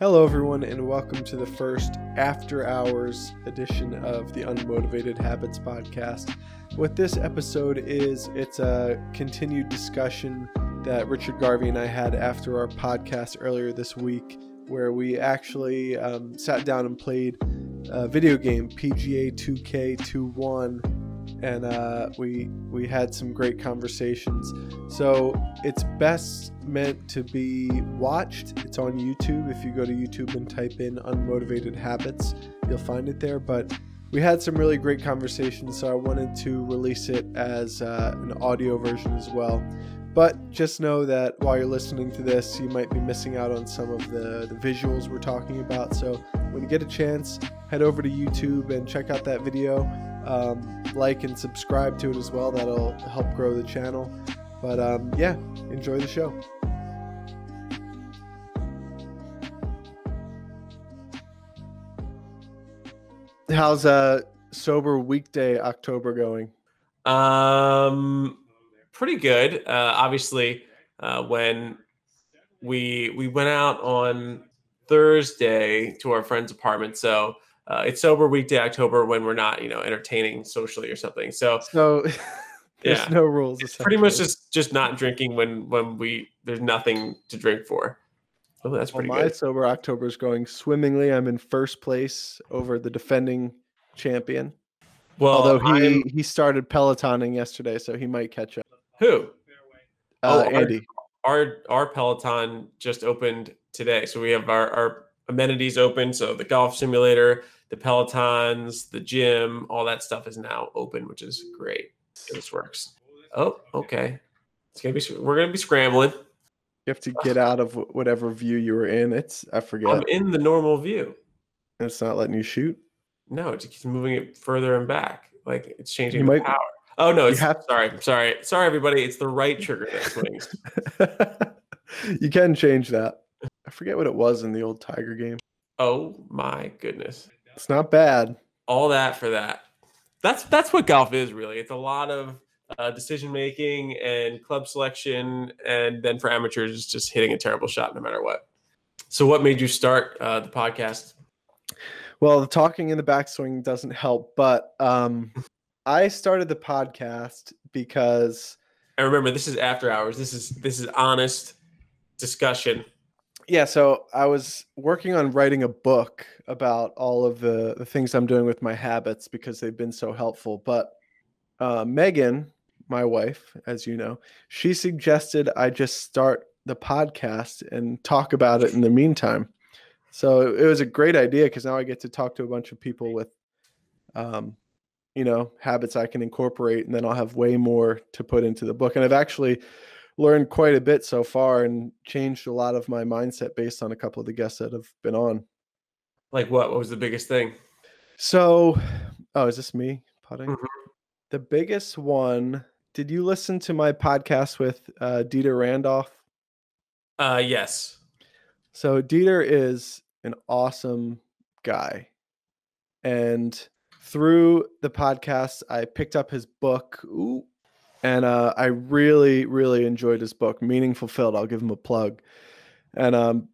Hello, everyone, and welcome to the first after hours edition of the Unmotivated Habits podcast. What this episode is, it's a continued discussion that Richard Garvey and I had after our podcast earlier this week, where we actually um, sat down and played a video game, PGA 2K21 and uh, we we had some great conversations. So it's best meant to be watched. It's on YouTube. If you go to YouTube and type in "unmotivated habits," you'll find it there. But we had some really great conversations, so I wanted to release it as uh, an audio version as well. But just know that while you're listening to this, you might be missing out on some of the, the visuals we're talking about. So when you get a chance, head over to YouTube and check out that video um, like and subscribe to it as well. That'll help grow the channel. But um, yeah, enjoy the show. How's uh sober weekday October going? Um, pretty good. Uh, obviously, uh, when we we went out on Thursday to our friend's apartment, so uh, it's sober weekday October when we're not, you know, entertaining socially or something. So, so there's yeah. no rules. It's pretty much just just not drinking when when we there's nothing to drink for. Oh, that's pretty well, my good. sober October is going swimmingly. I'm in first place over the defending champion. Well, although he I'm... he started pelotoning yesterday, so he might catch up. Who? Uh, oh, Andy. Our, our our peloton just opened today, so we have our our amenities open. So the golf simulator, the Pelotons, the gym, all that stuff is now open, which is great. This works. Oh, okay. It's gonna be. We're gonna be scrambling. You have to get out of whatever view you were in. It's I forget. I'm in the normal view. it's not letting you shoot. No, it keeps moving it further and back. Like it's changing you the might, power. Oh no, it's have, sorry, sorry, sorry, everybody. It's the right trigger that swings. you can change that. I forget what it was in the old Tiger game. Oh my goodness. It's not bad. All that for that. That's that's what golf is really. It's a lot of uh, decision making and club selection, and then for amateurs, it's just hitting a terrible shot no matter what. So, what made you start uh, the podcast? Well, the talking in the backswing doesn't help, but um, I started the podcast because. And remember, this is after hours. This is this is honest discussion yeah, so I was working on writing a book about all of the, the things I'm doing with my habits because they've been so helpful. But uh, Megan, my wife, as you know, she suggested I just start the podcast and talk about it in the meantime. So it was a great idea because now I get to talk to a bunch of people with, um, you know, habits I can incorporate, and then I'll have way more to put into the book. And I've actually learned quite a bit so far and changed a lot of my mindset based on a couple of the guests that have been on. Like what? What was the biggest thing? So, oh, is this me putting? Mm-hmm. The biggest one. Did you listen to my podcast with uh, Dieter Randolph? Uh, yes. So Dieter is an awesome guy, and through the podcast, I picked up his book. Ooh, and uh, I really, really enjoyed his book, Meaning Fulfilled. I'll give him a plug. And um,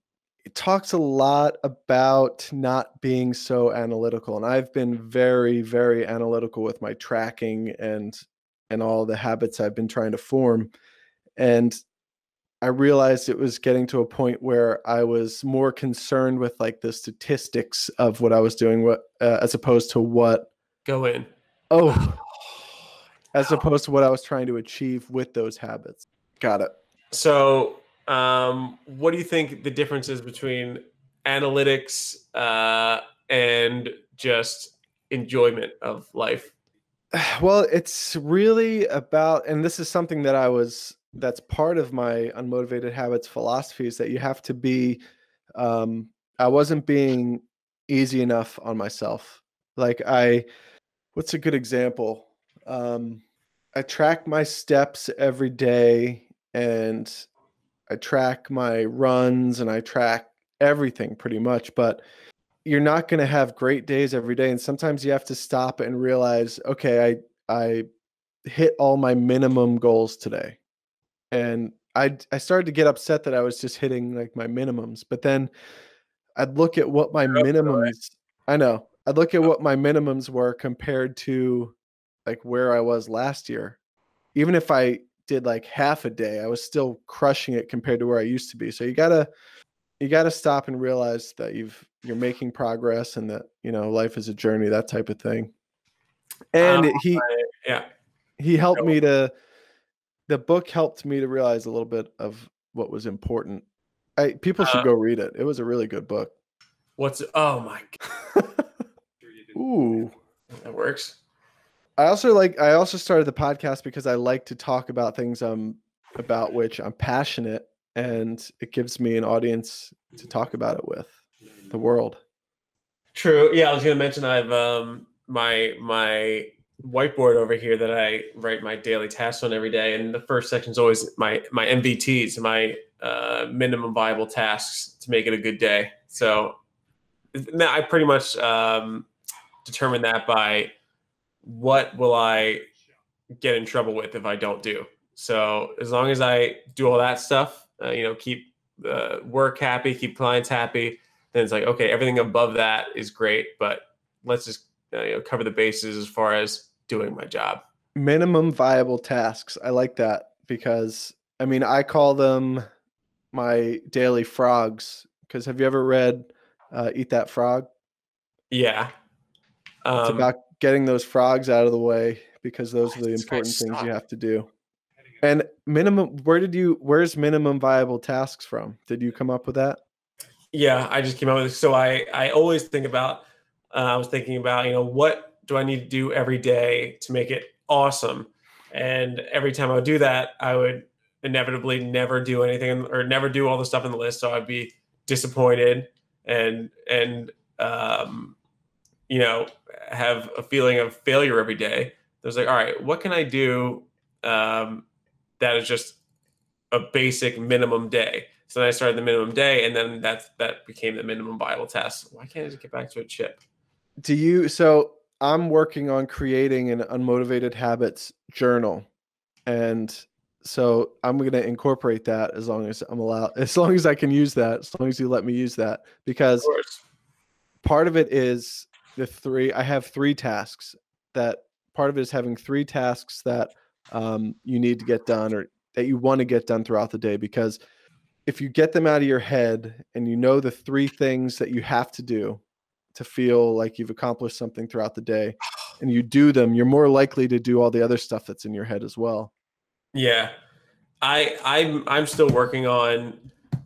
it talks a lot about not being so analytical. And I've been very, very analytical with my tracking and and all the habits I've been trying to form. And I realized it was getting to a point where I was more concerned with like the statistics of what I was doing, what uh, as opposed to what go in. Oh, as opposed to what I was trying to achieve with those habits. Got it. So, um, what do you think the difference is between analytics uh, and just enjoyment of life? Well, it's really about, and this is something that I was, that's part of my unmotivated habits philosophy is that you have to be, um, I wasn't being easy enough on myself. Like, I, what's a good example? Um, I track my steps every day and I track my runs and I track everything pretty much, but you're not going to have great days every day and sometimes you have to stop and realize, okay, I I hit all my minimum goals today. And I I started to get upset that I was just hitting like my minimums, but then I'd look at what my minimums. I know. I'd look at what my minimums were compared to like where I was last year. Even if I did like half a day, I was still crushing it compared to where I used to be. So you gotta you gotta stop and realize that you've you're making progress and that you know life is a journey, that type of thing. And um, he yeah he helped me to the book helped me to realize a little bit of what was important. I people should uh, go read it. It was a really good book. What's oh my god. Ooh. That works. I also like I also started the podcast because I like to talk about things um about which I'm passionate and it gives me an audience to talk about it with the world. True. Yeah, I was going to mention I've um my my whiteboard over here that I write my daily tasks on every day, and the first section is always my my MVTs, my uh, minimum viable tasks to make it a good day. So I pretty much um, determine that by what will I get in trouble with if I don't do. So as long as I do all that stuff, uh, you know, keep the work happy, keep clients happy, then it's like okay, everything above that is great, but let's just uh, you know cover the bases as far as doing my job. Minimum viable tasks. I like that because I mean I call them my daily frogs. Because have you ever read uh, Eat That Frog? Yeah. Um, it's about getting those frogs out of the way because those are the important things you have to do. And minimum, where did you, where's minimum viable tasks from? Did you come up with that? Yeah, I just came up with it. So I, I always think about, uh, I was thinking about, you know, what do I need to do every day to make it awesome? And every time I would do that, I would inevitably never do anything or never do all the stuff in the list. So I'd be disappointed and, and, um, you know, have a feeling of failure every day. Was like, all right, what can I do um, that is just a basic minimum day? So then I started the minimum day, and then that that became the minimum viable test. Why can't I just get back to a chip? Do you? So I'm working on creating an unmotivated habits journal, and so I'm going to incorporate that as long as I'm allowed, as long as I can use that, as long as you let me use that, because part of it is the three i have three tasks that part of it is having three tasks that um, you need to get done or that you want to get done throughout the day because if you get them out of your head and you know the three things that you have to do to feel like you've accomplished something throughout the day and you do them you're more likely to do all the other stuff that's in your head as well. Yeah. I i'm i'm still working on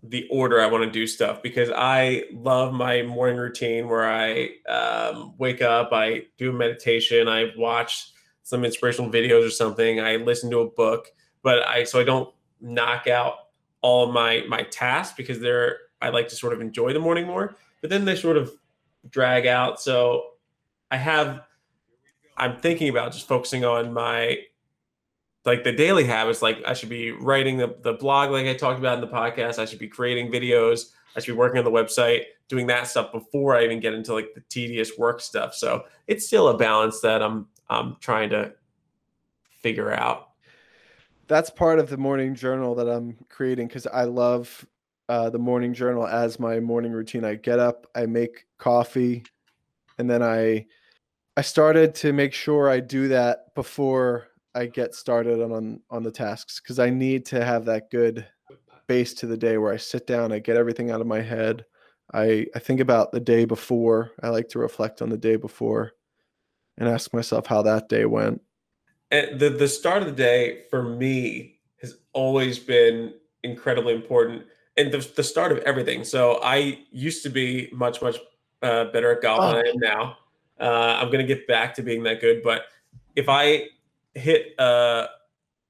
the order I want to do stuff because I love my morning routine where I um, wake up, I do meditation, I watch some inspirational videos or something, I listen to a book, but I so I don't knock out all my my tasks because they're I like to sort of enjoy the morning more, but then they sort of drag out. So I have I'm thinking about just focusing on my like the daily habits like i should be writing the, the blog like i talked about in the podcast. I should be creating videos. I should be working on the website doing that stuff before i even get into like the tedious work stuff. So it's still a balance that i'm i'm trying to figure out. That's part of the morning journal that i'm creating because i love uh, the morning journal as my morning routine. I get up i make coffee and then i i started to make sure i do that before I get started on on the tasks because I need to have that good base to the day where I sit down, I get everything out of my head. I I think about the day before. I like to reflect on the day before and ask myself how that day went. And the the start of the day for me has always been incredibly important and the, the start of everything. So I used to be much much uh, better at golf oh. than I am now. Uh, I'm gonna get back to being that good, but if I hit a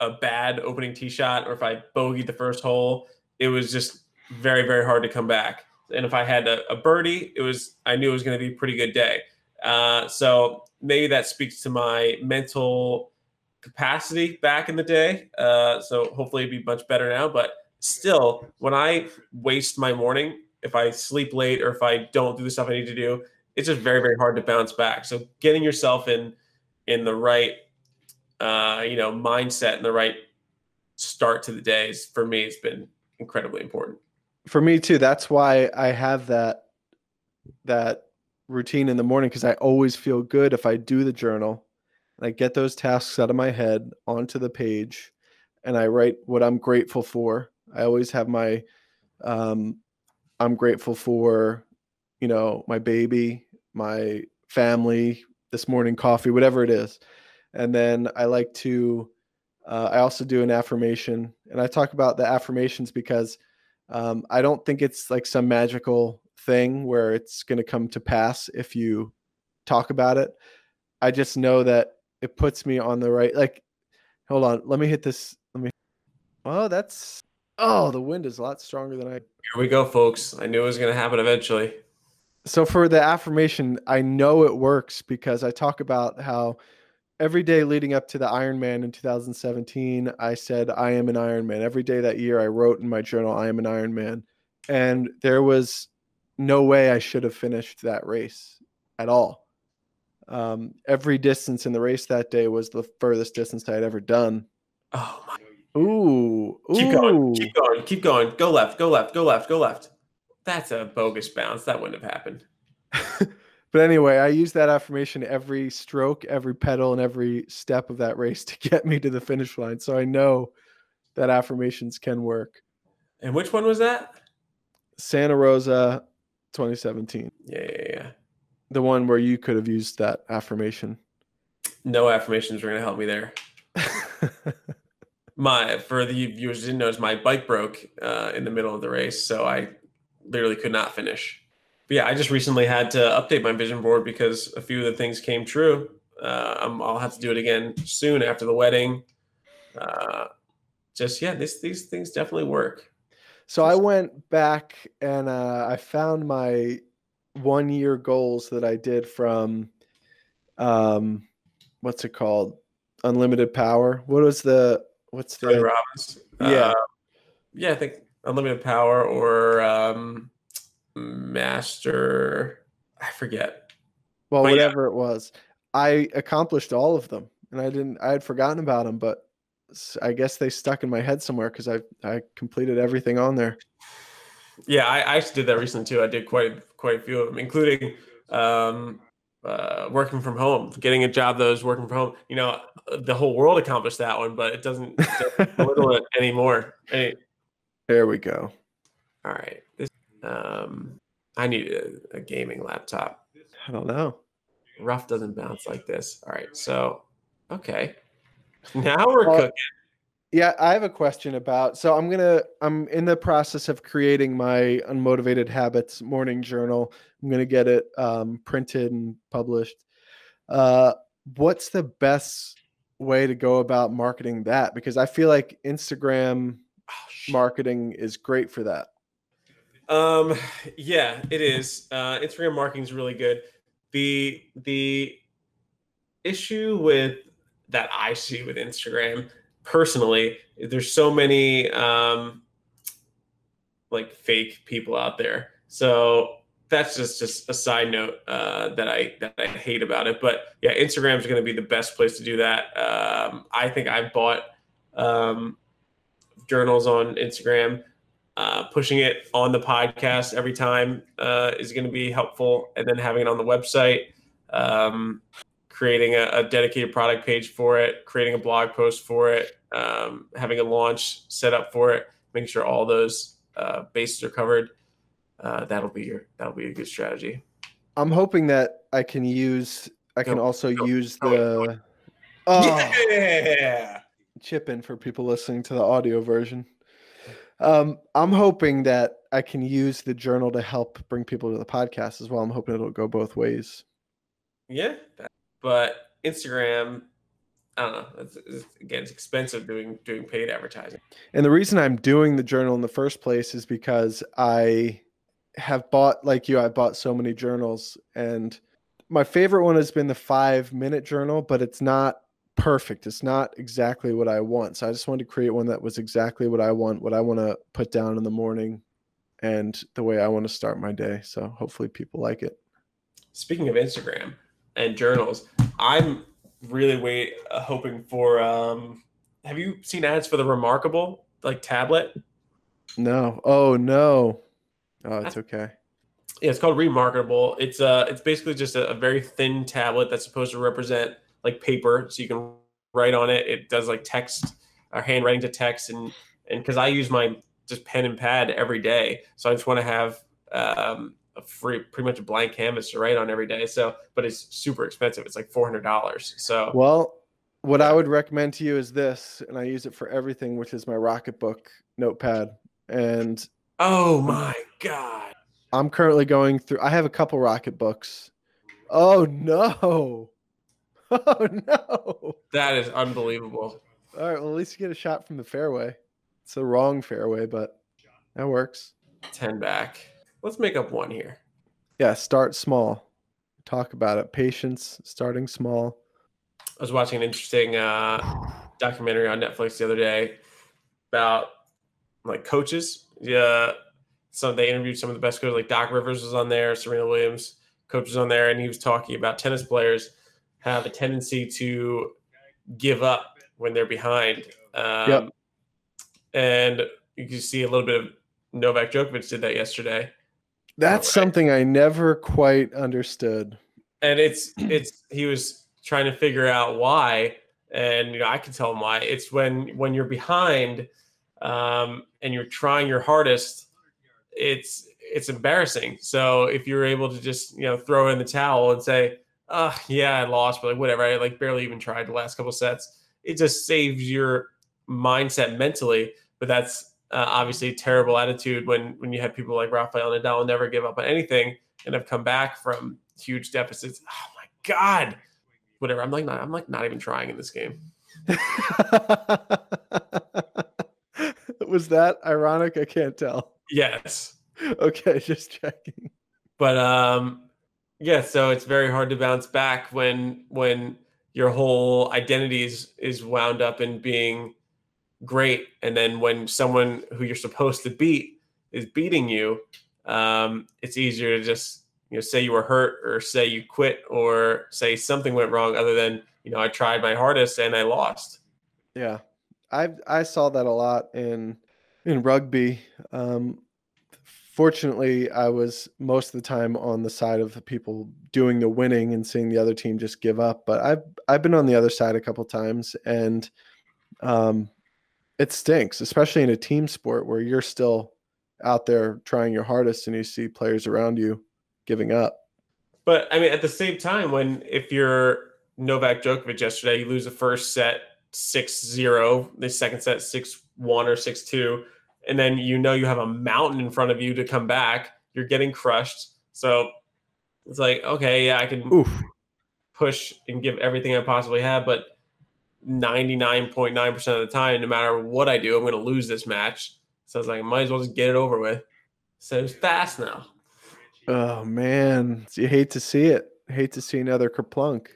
a bad opening tee shot or if I bogeyed the first hole, it was just very very hard to come back. And if I had a, a birdie, it was I knew it was going to be a pretty good day. Uh, so maybe that speaks to my mental capacity back in the day. Uh, so hopefully it'd be much better now. But still, when I waste my morning, if I sleep late or if I don't do the stuff I need to do, it's just very very hard to bounce back. So getting yourself in in the right uh, you know, mindset and the right start to the days for me has been incredibly important. For me too. That's why I have that that routine in the morning because I always feel good if I do the journal and I get those tasks out of my head onto the page and I write what I'm grateful for. I always have my um I'm grateful for, you know, my baby, my family, this morning coffee, whatever it is. And then I like to uh, I also do an affirmation and I talk about the affirmations because um, I don't think it's like some magical thing where it's going to come to pass if you talk about it. I just know that it puts me on the right. Like, hold on, let me hit this. Let me. Oh, that's. Oh, the wind is a lot stronger than I. Here we go, folks. I knew it was going to happen eventually. So for the affirmation, I know it works because I talk about how every day leading up to the Ironman in 2017, I said, I am an Ironman. Every day that year, I wrote in my journal, I am an Ironman. And there was no way I should have finished that race at all. Um, every distance in the race that day was the furthest distance I had ever done. Oh my. Ooh, Keep ooh. going. Keep going. Keep going. Go left. Go left. Go left. Go left. That's a bogus bounce. That wouldn't have happened. but anyway, I use that affirmation every stroke, every pedal, and every step of that race to get me to the finish line. So I know that affirmations can work. And which one was that? Santa Rosa 2017. Yeah, yeah, yeah. The one where you could have used that affirmation. No affirmations were going to help me there. my for the viewers who didn't notice, my bike broke uh, in the middle of the race, so I literally could not finish. But yeah, I just recently had to update my vision board because a few of the things came true. Uh, i will have to do it again soon after the wedding. Uh, just yeah, this, these things definitely work. So I went back and uh, I found my one year goals that I did from um, what's it called? Unlimited Power. What was the what's the Tony Robbins? Yeah, uh, yeah, I think Unlimited Power or um, Master. I forget. Well, but whatever yeah. it was, I accomplished all of them, and I didn't. I had forgotten about them, but I guess they stuck in my head somewhere because I I completed everything on there. Yeah, I, I actually did that recently too. I did quite quite a few of them, including um, uh, working from home, getting a job that was working from home. You know, the whole world accomplished that one, but it doesn't, belittle it anymore. Hey. There we go. All right. This, um, I need a, a, gaming laptop. I don't know. Rough doesn't bounce like this. All right. So, okay. Now we're cooking. Yeah, I have a question about. So I'm gonna. I'm in the process of creating my unmotivated habits morning journal. I'm gonna get it um, printed and published. Uh, what's the best way to go about marketing that? Because I feel like Instagram oh, marketing is great for that. Um, yeah, it is. Uh, Instagram marketing is really good. The the issue with that I see with Instagram personally, there's so many um, like fake people out there. So that's just just a side note uh, that I that I hate about it. But yeah, Instagram is going to be the best place to do that. Um, I think I've bought um, journals on Instagram. Uh, pushing it on the podcast every time uh, is going to be helpful, and then having it on the website. Um, creating a, a, dedicated product page for it, creating a blog post for it, um, having a launch set up for it, making sure all those uh, bases are covered. Uh, that'll be your that'll be a good strategy. I'm hoping that I can use. I can also go, use go, the. Oh, yeah. Chip in for people listening to the audio version. Um, I'm hoping that I can use the journal to help bring people to the podcast as well. I'm hoping it'll go both ways. Yeah, but Instagram, I don't know. It's, it's, again, it's expensive doing doing paid advertising. And the reason I'm doing the journal in the first place is because I have bought, like you, I bought so many journals, and my favorite one has been the five minute journal, but it's not perfect. It's not exactly what I want. So I just wanted to create one that was exactly what I want, what I want to put down in the morning, and the way I want to start my day. So hopefully people like it. Speaking of Instagram, and journals. I'm really wait uh, hoping for. Um, have you seen ads for the Remarkable like tablet? No. Oh no. Oh, it's okay. Yeah, it's called Remarkable. It's uh it's basically just a, a very thin tablet that's supposed to represent like paper, so you can write on it. It does like text or handwriting to text, and and because I use my just pen and pad every day, so I just want to have um, a free, pretty much a blank canvas to write on every day. So, but it's super expensive. It's like four hundred dollars. So, well, what I would recommend to you is this, and I use it for everything, which is my Rocketbook notepad. And oh my god, I'm currently going through. I have a couple Rocketbooks. Oh no! Oh no! That is unbelievable. All right, well at least you get a shot from the fairway. It's the wrong fairway, but that works. Ten back. Let's make up one here. Yeah, start small. Talk about it. Patience, starting small. I was watching an interesting uh, documentary on Netflix the other day about like coaches. Yeah, so they interviewed some of the best coaches, like Doc Rivers was on there, Serena Williams, coaches on there, and he was talking about tennis players have a tendency to give up when they're behind. Um, yep. And you can see a little bit of Novak Djokovic did that yesterday. That's something I never quite understood. And it's it's he was trying to figure out why, and you know I can tell him why. It's when when you're behind, um, and you're trying your hardest, it's it's embarrassing. So if you're able to just you know throw in the towel and say, "Oh yeah, I lost," but like whatever, I like barely even tried the last couple sets. It just saves your mindset mentally. But that's uh, obviously terrible attitude when when you have people like Rafael Nadal never give up on anything and have come back from huge deficits. Oh my god, whatever. I'm like not. I'm like not even trying in this game. Was that ironic? I can't tell. Yes. Okay, just checking. But um, yeah. So it's very hard to bounce back when when your whole identity is is wound up in being great. And then when someone who you're supposed to beat is beating you, um, it's easier to just you know say you were hurt or say you quit or say something went wrong other than you know I tried my hardest and I lost. Yeah, I I saw that a lot in in rugby. Um, fortunately, I was most of the time on the side of the people doing the winning and seeing the other team just give up. But I've I've been on the other side a couple times, and um, it stinks, especially in a team sport where you're still out there trying your hardest and you see players around you giving up. But I mean, at the same time, when if you're Novak Djokovic yesterday, you lose the first set 6 0, the second set 6 1 or 6 2, and then you know you have a mountain in front of you to come back, you're getting crushed. So it's like, okay, yeah, I can Oof. push and give everything I possibly have, but 99.9% of the time, no matter what I do, I'm going to lose this match. So I was like, I might as well just get it over with. So it's fast now. Oh, man. You hate to see it. Hate to see another kerplunk.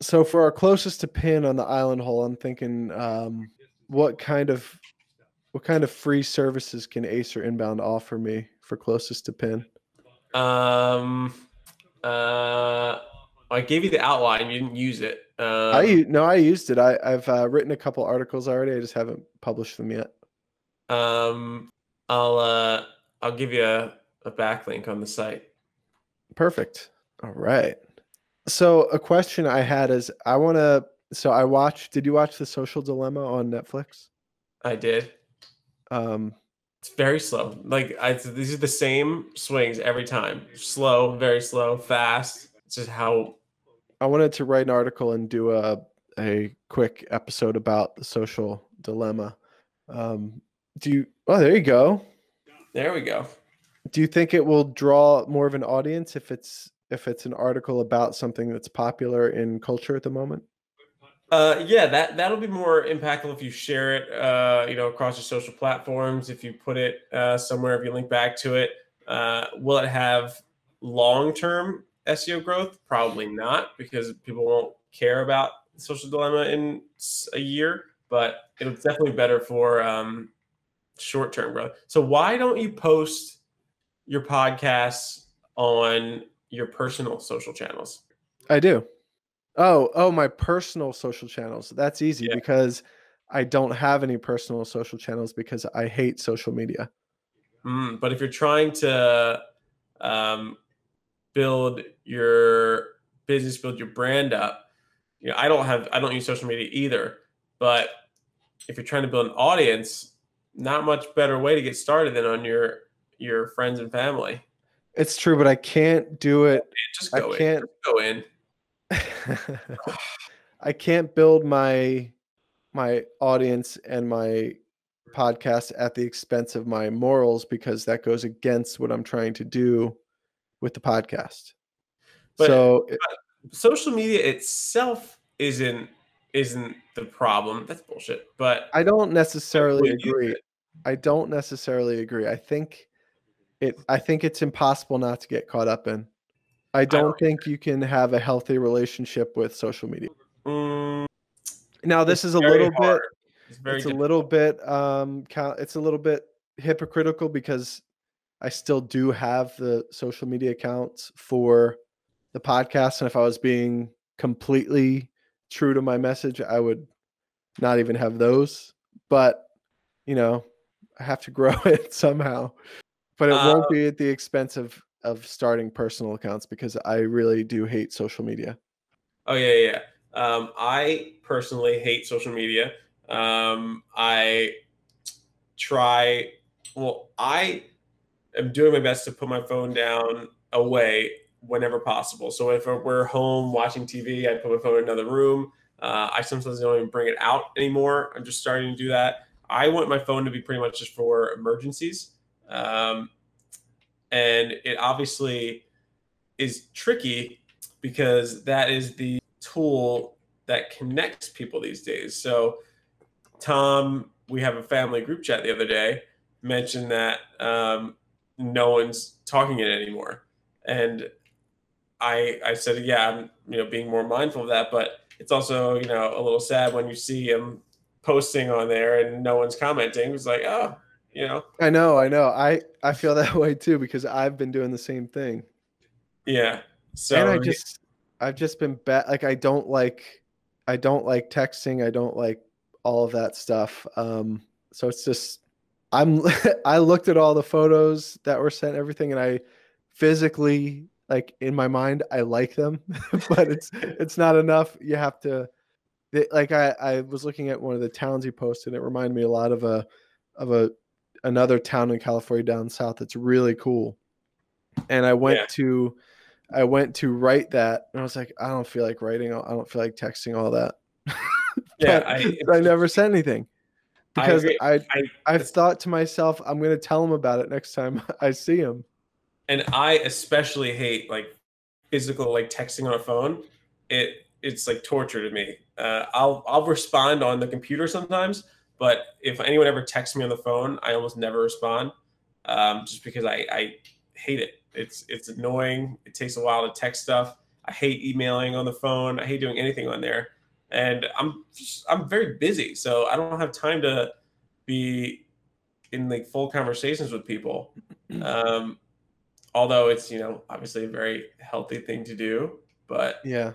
So for our closest to pin on the island hole, I'm thinking um, what kind of what kind of free services can Acer Inbound offer me for closest to pin? Um uh I gave you the outline, you didn't use it. Um, I no, I used it. I, I've uh, written a couple articles already. I just haven't published them yet. Um, I'll uh, I'll give you a, a backlink on the site. Perfect. All right. So a question I had is I want to. So I watched. Did you watch the Social Dilemma on Netflix? I did. Um, it's very slow. Like I, these are the same swings every time. Slow, very slow, fast. It's just how I wanted to write an article and do a a quick episode about the social dilemma. Um, do you? Oh, there you go. There we go. Do you think it will draw more of an audience if it's if it's an article about something that's popular in culture at the moment? Uh, yeah, that that'll be more impactful if you share it, uh, you know, across your social platforms. If you put it uh, somewhere, if you link back to it, uh, will it have long term SEO growth? Probably not, because people won't care about social dilemma in a year. But it's definitely better for um, short term growth. So why don't you post your podcasts on your personal social channels? I do. Oh, oh, my personal social channels. That's easy yeah. because I don't have any personal social channels because I hate social media. Mm, but if you're trying to um, build your business, build your brand up. You know, I don't have I don't use social media either, but if you're trying to build an audience, not much better way to get started than on your your friends and family. It's true, but I can't do it. Just go I in. can't. Just go in. I can't build my my audience and my podcast at the expense of my morals because that goes against what I'm trying to do with the podcast. But- so it- Social media itself isn't isn't the problem. That's bullshit. But I don't necessarily agree. I don't necessarily agree. I think it I think it's impossible not to get caught up in. I don't think you can have a healthy relationship with social media. mm, Now this is a little bit it's, it's a little bit um it's a little bit hypocritical because I still do have the social media accounts for the podcast and if I was being completely true to my message I would not even have those but you know I have to grow it somehow. But it won't Uh, be at the expense of of starting personal accounts because I really do hate social media Oh yeah, yeah. Um, I personally hate social media. Um, I try. Well, I am doing my best to put my phone down away whenever possible. So if we're home watching TV, I put my phone in another room. Uh, I sometimes don't even bring it out anymore. I'm just starting to do that. I want my phone to be pretty much just for emergencies. Um, and it obviously is tricky because that is the tool that connects people these days. So, Tom, we have a family group chat the other day, mentioned that um, no one's talking it anymore, and I I said, yeah, I'm you know being more mindful of that, but it's also you know a little sad when you see him posting on there and no one's commenting. It's like, oh, you know, I know I know I I feel that way too because I've been doing the same thing yeah. So and I just I've just been bad. Like I don't like I don't like texting. I don't like all of that stuff. Um, so it's just I'm I looked at all the photos that were sent, everything, and I physically like in my mind I like them, but it's it's not enough. You have to they- like I I was looking at one of the towns he posted. It reminded me a lot of a of a another town in California down south that's really cool. And I went Yeah. to I went to write that and I was like, I don't feel like writing. I don't feel like texting all that. yeah, I, I never sent anything because. I, I I've thought to myself, I'm going to tell him about it next time I see him. and I especially hate like physical like texting on a phone. It it's like torture to me. Uh, I'll I'll respond on the computer sometimes, but if anyone ever texts me on the phone, I almost never respond, um, just because I I hate it. It's it's annoying. It takes a while to text stuff. I hate emailing on the phone. I hate doing anything on there, and I'm just, I'm very busy, so I don't have time to be in like full conversations with people. Um, although it's you know obviously a very healthy thing to do but Yeah.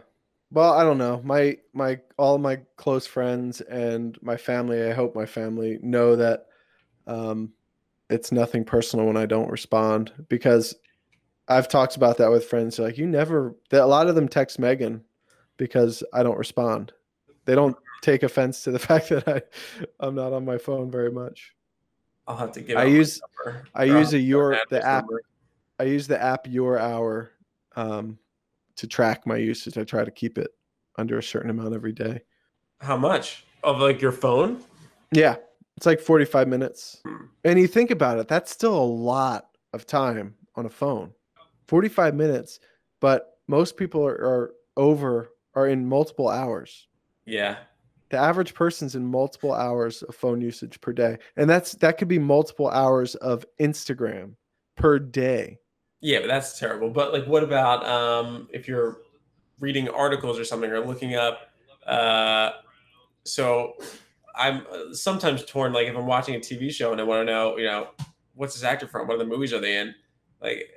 Well, I don't know. My my all my close friends and my family, I hope my family know that um it's nothing personal when I don't respond because I've talked about that with friends. They're like, you never that a lot of them text Megan because I don't respond. They don't take offense to the fact that I I'm not on my phone very much. i'll have to give I use- I use a your the app number. I use the app Your Hour um to track my usage. I try to keep it under a certain amount every day. how much of like your phone Yeah, it's like 45 minutes. Hmm. And you think about it, that's still a lot of time on a phone. 45 minutes, but most people are, are over are in multiple hours. yeah The average person's in multiple hours of phone usage per day. And that's that could be multiple hours of Instagram per day. Yeah but that's terrible but like what about um if you're reading articles or something or looking up uh so i'm uh, sometimes torn like if i'm watching a tv show and i want to know you know what's this actor from what other movies are they in like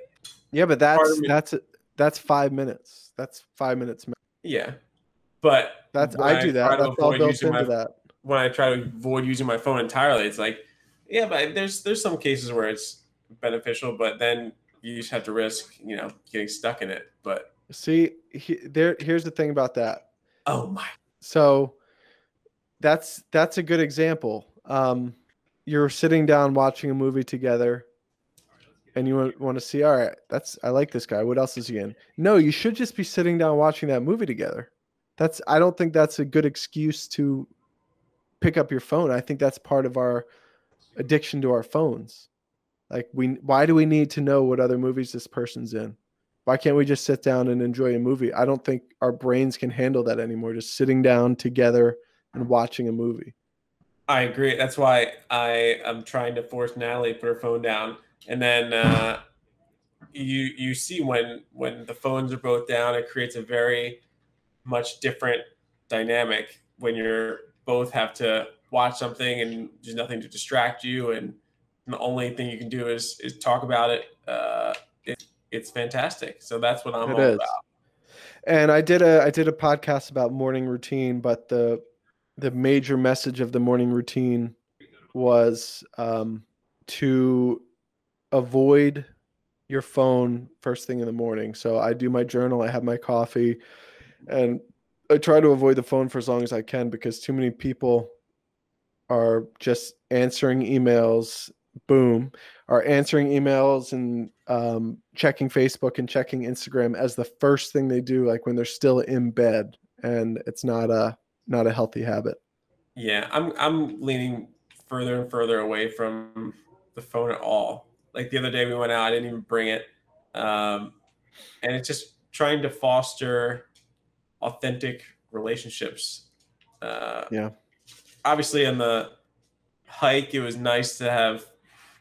Yeah, but that's me- that's that's 5 minutes. That's 5 minutes. yeah but That's I do that. to That's all built into my that. when I try to avoid using my phone entirely, it's like, yeah, but there's there's some cases where it's beneficial, but then you just have to risk, you know, getting stuck in it. But See, he, there. Here's the thing about that. oh my, So that's that's a good example. Um, you're sitting down watching a movie together, and you want, want to see. All right, that's I like this guy. What else is he in? No, you should just be sitting down watching that movie together. That's I don't think that's a good excuse to pick up your phone. I think that's part of our addiction to our phones. Like we, why do we need to know what other movies this person's in? Why can't we just sit down and enjoy a movie? I don't think our brains can handle that anymore. Just sitting down together and watching a movie. I agree. That's why I am trying to force Natalie to put her phone down, and then uh, you you see when when the phones are both down, it creates a very much different dynamic when you're both have to watch something and there's nothing to distract you, and the only thing you can do is is talk about it. Uh, it it's fantastic. So that's what I'm It all is. about. And I did a I did a podcast about morning routine, but the the major message of the morning routine was um, to avoid your phone first thing in the morning. So I do my journal, I have my coffee, and I try to avoid the phone for as long as I can because too many people are just answering emails. Boom, are answering emails and um, checking Facebook and checking Instagram as the first thing they do, like when they're still in bed, and it's not a not a healthy habit. Yeah, I'm I'm leaning further and further away from the phone at all. Like the other day we went out, I didn't even bring it, um, and it's just trying to foster authentic relationships. Uh, Yeah. Obviously, on the hike, it was nice to have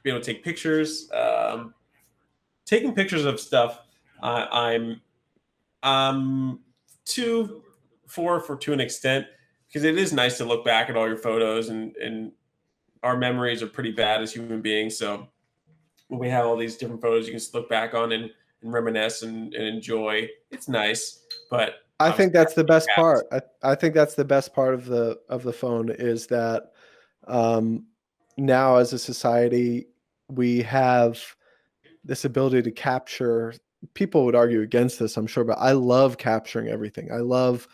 be able to take pictures. Um, taking pictures of stuff, I, I'm um two four for to an extent because it is nice to look back at all your photos and and our memories are pretty bad as human beings. So when we have all these different photos, you can just look back on and, and reminisce and, and enjoy. It's nice, but I think that's the best Yeah. part. I, I think that's the best part of the of the phone is that um, now as a society we have this ability to capture. People would argue against this, I'm sure, but I love capturing everything. I love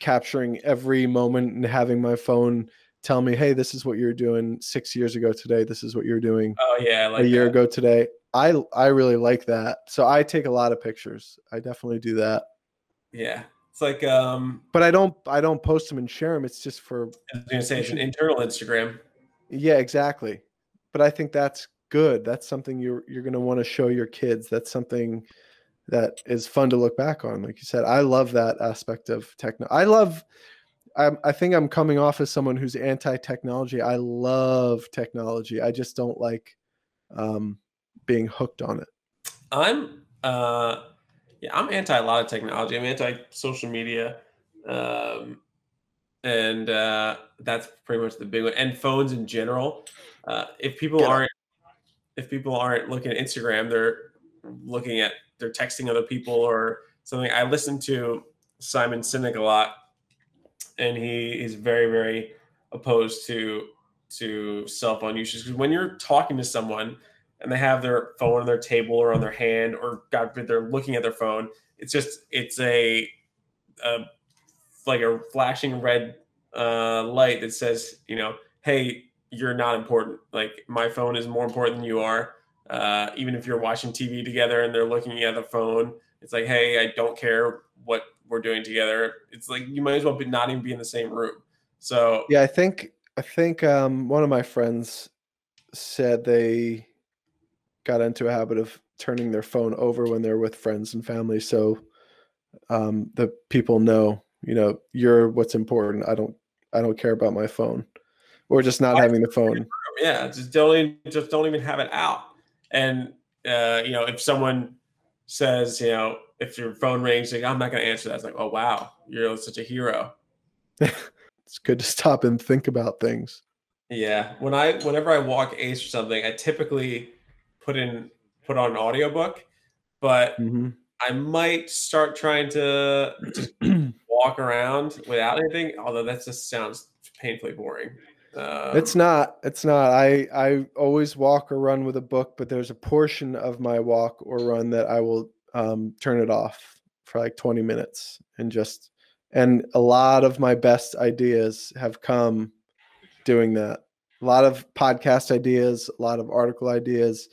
capturing every moment and having my phone tell me, "Hey, this is what you're doing six years ago today. This is what you're doing oh yeah, like a year that. ago today." I I really like that. So I take a lot of pictures. I definitely do that Yeah, it's like um, but I don't I don't post them and share them. It's just for I was gonna say it's an internal Instagram. yeah, exactly. But I think that's good. That's something you're you're gonna want to show your kids. That's something that is fun to look back on. Like you said, I love that aspect of techno. I love. I'm, I think I'm coming off as someone who's anti-technology. I love technology. I just don't like um, being hooked on it. I'm uh, yeah, I'm anti a lot of technology. I'm anti social media, um, and uh, that's pretty much the big one. And phones in general. Uh, if people aren't, if people aren't looking at Instagram, they're looking at they're texting other people or something. I listen to Simon Sinek a lot, and he is very very opposed to to cell phone usage because when you're talking to someone and they have their phone on their table or on their hand or God forbid they're looking at their phone, it's just it's a, a like a flashing red uh, light that says you know hey you're not important. Like my phone is more important than you are. Uh, even if you're watching TV together and they're looking at the phone it's like hey I don't care what we're doing together. It's like you might as well be not even be in the same room. So Yeah, I think I think um, one of my friends said they got into a habit of turning their phone over when they're with friends and family, so um, the people know, you know, you're what's important. I don't I don't care about my phone, or just not I- having the phone. yeah just don't even, just don't even have it out and uh, you know if someone says you know if your phone rings like i'm not going to answer that it's like oh wow you're such a hero It's good to stop and think about things. yeah when i whenever i walk ace or something i typically put in put on an audiobook but Mhm. i might start trying to just walk around without anything although that just sounds painfully boring Um, It's not. It's not. I I always walk or run with a book, but there's a portion of my walk or run that I will um, turn it off for like 20 minutes and just and a lot of my best ideas have come doing that. A lot of podcast ideas, a lot of article ideas,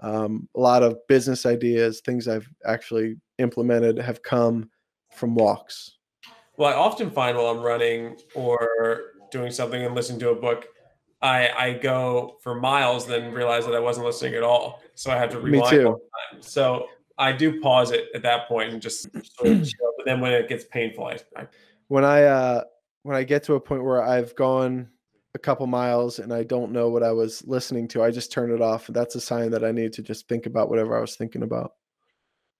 um, a lot of business ideas, things I've actually implemented have come from walks. Well, I often find while I'm running or doing something and listening to a book, I I go for miles, then realize that I wasn't listening at all. So I have to rewind. Me too. all the time. So I do pause it at that point and just sort of chill. But then when it gets painful, I, I when I uh when I get to a point where I've gone a couple miles and I don't know what I was listening to, I just turn it off. That's a sign that I need to just think about whatever I was thinking about.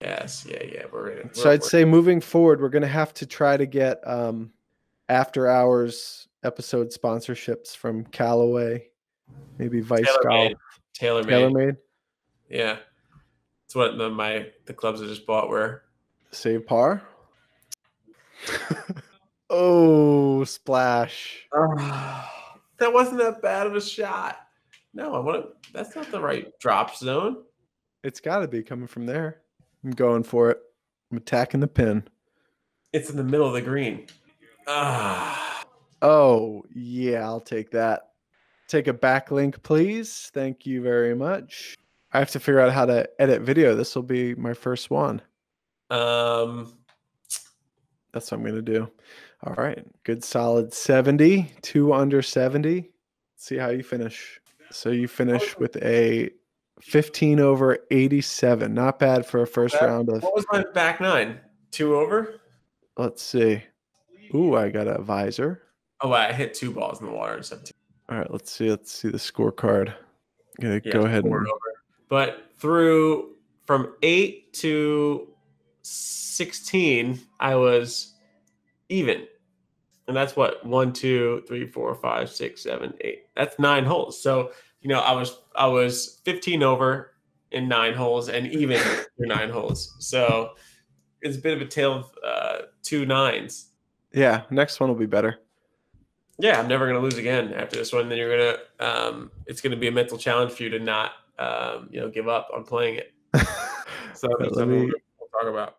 Yes, yeah, yeah. We're in. So I'd say moving forward, we're gonna have to try to get um after hours episode sponsorships from Callaway, maybe Vice Golf, tailor made. TaylorMade, Yeah, it's what the, my the clubs I just bought were. Save Par. oh, splash! that wasn't that bad of a shot. No, I want to. That's not the right drop zone. It's got to be coming from there. I'm going for it. I'm attacking the pin. It's in the middle of the green. Ah, Oh, yeah, I'll take that. Take a backlink, please. Thank you very much. I have to figure out how to edit video. This will be my first one. um, That's what I'm going to do. All right. Good solid 70, two under 70. See how you finish. So you finish with a 15 over 87. Not bad for a first That- round of, what was my back nine? Two over. let's see. Ooh, I got a visor. Oh, I hit two balls in the water in seventeen. All right, let's see. Let's see the scorecard. Gonna Yeah, go ahead and over. But through from eight to sixteen, I was even, and that's what one, two, three, four, five, six, seven, eight. That's nine holes. So you know, I was I was fifteen over in nine holes and even through nine holes. So it's a bit of a tale of uh, two nines. yeah, next one will be better. Yeah, I'm never gonna lose again after this one. Then you're gonna, um, it's gonna be a mental challenge for you to not, um, you know, give up on playing it. So Let that's me- we'll talk about.